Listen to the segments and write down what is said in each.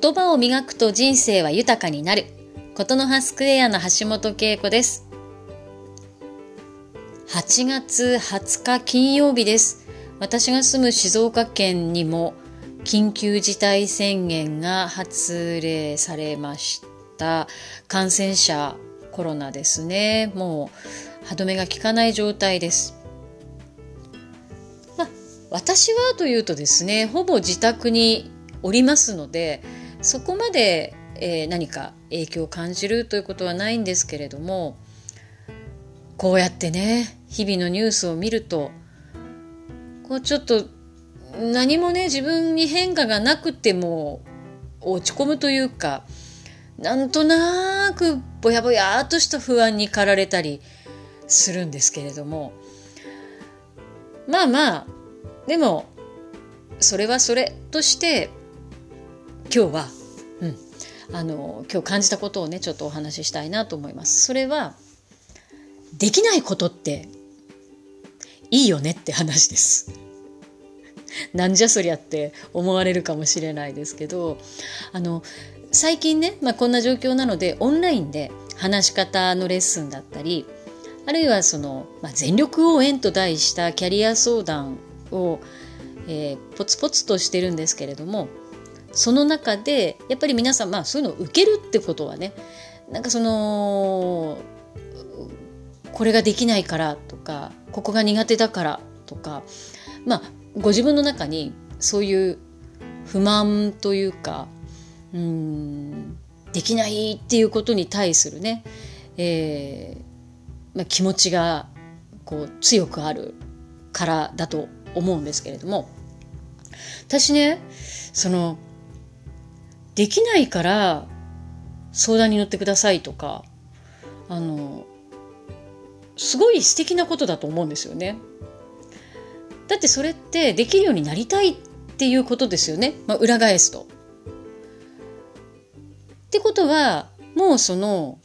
言葉を磨くと人生は豊かになる。ことの葉スクエアの橋本恵子です。8月20日金曜日です。私が住む静岡県にも緊急事態宣言が発令されました。感染者コロナですね。もう歯止めが効かない状態です。まあ、私はというとですね、ほぼ自宅におりますのでそこまで、えー、何か影響を感じるということはないんですけれどもこうやってね日々のニュースを見るとこうちょっと何もね自分に変化がなくても落ち込むというかなんとなくぼやぼやっとした不安に駆られたりするんですけれどもまあまあでもそれはそれとして今日は、うん、あの今日感じたことをねちょっとお話ししたいなと思います。それはできないことっていいよねって話です。なんじゃそりゃって思われるかもしれないですけどあの最近ね、まあ、こんな状況なのでオンラインで話し方のレッスンだったりあるいはその、まあ、全力応援と題したキャリア相談を、えー、ポツポツとしてるんですけれどもその中でやっぱり皆さんまあそういうのを受けるってことはねなんかそのこれができないからとかここが苦手だからとかまあご自分の中にそういう不満というかうんできないっていうことに対するね、えーまあ、気持ちがこう強くあるからだと思うんですけれども私ねそのできないから相談に乗ってくださいとかあのすごい素敵なことだと思うんですよね。だってそれってできるようになりたいっていうことですよね、まあ、裏返すと。ってことはもうその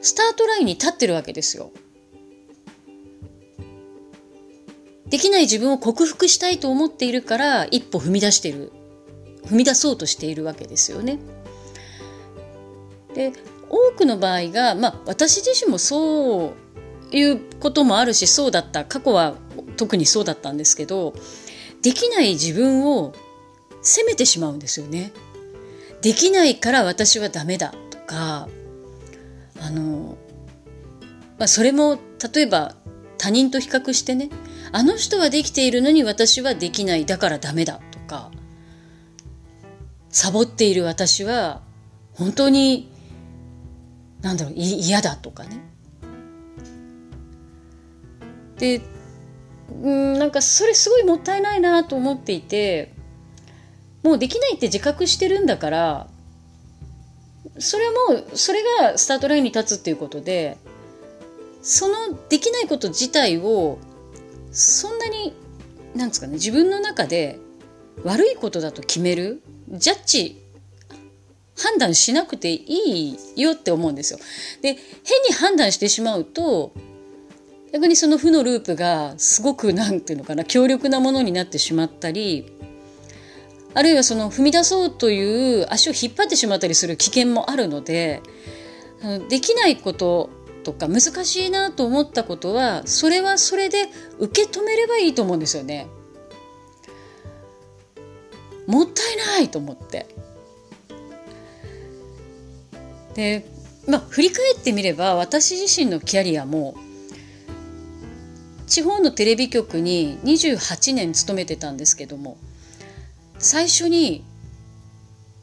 スタートラインに立ってるわけですよ。できない自分を克服したいと思っているから一歩踏み出している踏み出そうとしているわけですよね。で多くの場合が、まあ、私自身もそういうこともあるしそうだった過去は特にそうだったんですけどできない自分を責めてしまうんですよね。できないから私はダメだとかあの、まあ、それも例えば他人と比較してねあの人はできているのに私はできないだからダメだサボっている私は本当になんだろう嫌だとかね。でうんなんかそれすごいもったいないなと思っていてもうできないって自覚してるんだからそれはもうそれがスタートラインに立つっていうことでそのできないこと自体をそんなになんですかね自分の中で悪いことだと決めるジャッジ判断しなくていいよって思うんですよ。で変に判断してしまうと逆にその負のループがすごく何て言うのかな強力なものになってしまったりあるいはその踏み出そうという足を引っ張ってしまったりする危険もあるのでできないこととか難しいなと思ったことはそれはそれで受け止めればいいと思うんですよね。もったいないと思って。でまあ振り返ってみれば私自身のキャリアも地方のテレビ局に28年勤めてたんですけども最初に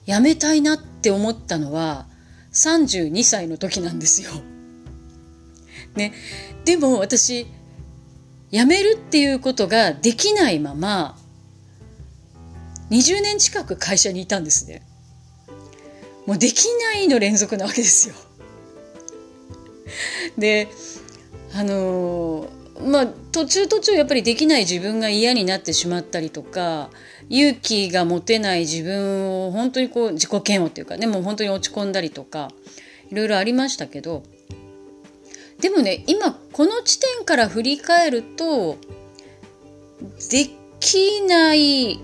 辞めたいなって思ったのは32歳の時なんですよ。ね、でも私辞めるっていうことができないまま20年近く会社にいたんですね。もうできないの連続なわけですよ。であのー、まあ途中途中やっぱりできない自分が嫌になってしまったりとか勇気が持てない自分を本当にこう自己嫌悪っていうかねもう本当に落ち込んだりとかいろいろありましたけどでもね今この地点から振り返るとできない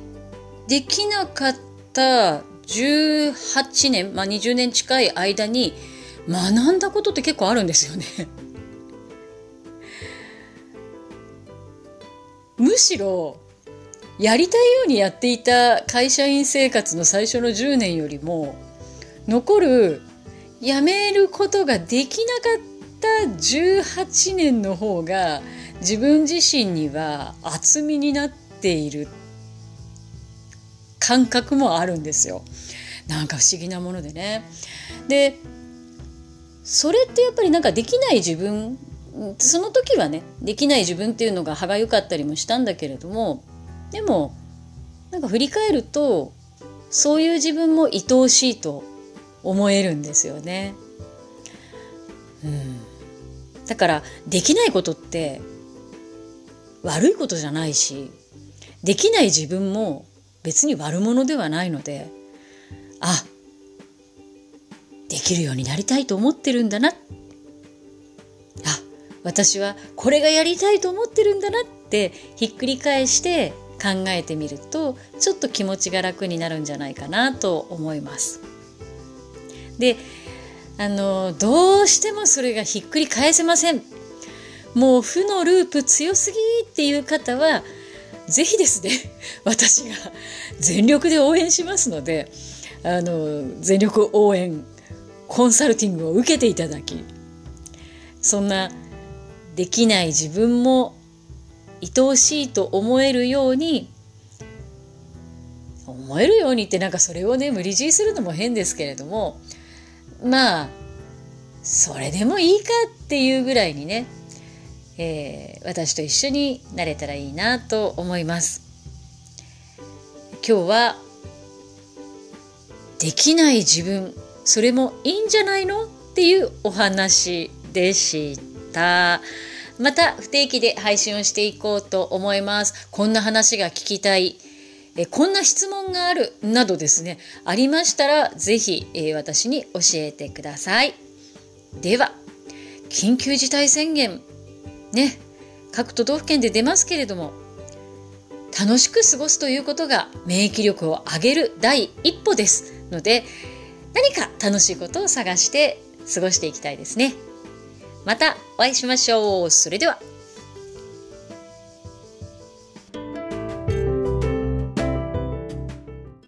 できなかった18年、まあ、20年近い間に学んだことって結構あるんですよね。むしろやりたいようにやっていた会社員生活の最初の10年よりも残る辞めることができなかった18年の方が自分自身には厚みになっている感覚もあるんですよ。なんか不思議なものでね。でそれってやっぱりなんかできない自分その時はねできない自分っていうのが歯がゆかったりもしたんだけれどもでもなんか振り返るとそういう自分も愛おしいと思えるんですよね。うん、だからできないことって悪いことじゃないしできない自分も別に悪者ではないのであできるようになりたいと思ってるんだなあ私はこれがやりたいと思ってるんだなってひっくり返して考えてみるとちょっと気持ちが楽になるんじゃないかなと思います。であのどうしてもそれがひっくり返せませんもう負のループ強すぎっていう方はぜひですね 私が全力で応援しますのであの全力応援コンサルティングを受けていただきそんなできない自分も愛おしいと思えるように思えるようにってなんかそれをね無理強いするのも変ですけれどもまあそれでもいいかっていうぐらいにね、えー、私と一緒になれたらいいなと思います。今日はできない自分それもいいんじゃないのっていうお話でした。また不定期で配信をしていこうと思います。こんな話が聞きたい。えこんな質問があるなどですね、ありましたらぜひ、え私に教えてください。では、緊急事態宣言、ね、各都道府県で出ますけれども、楽しく過ごすということが免疫力を上げる第一歩ですので、何か楽しいことを探して過ごしていきたいですね。またお会いしましょう。それでは。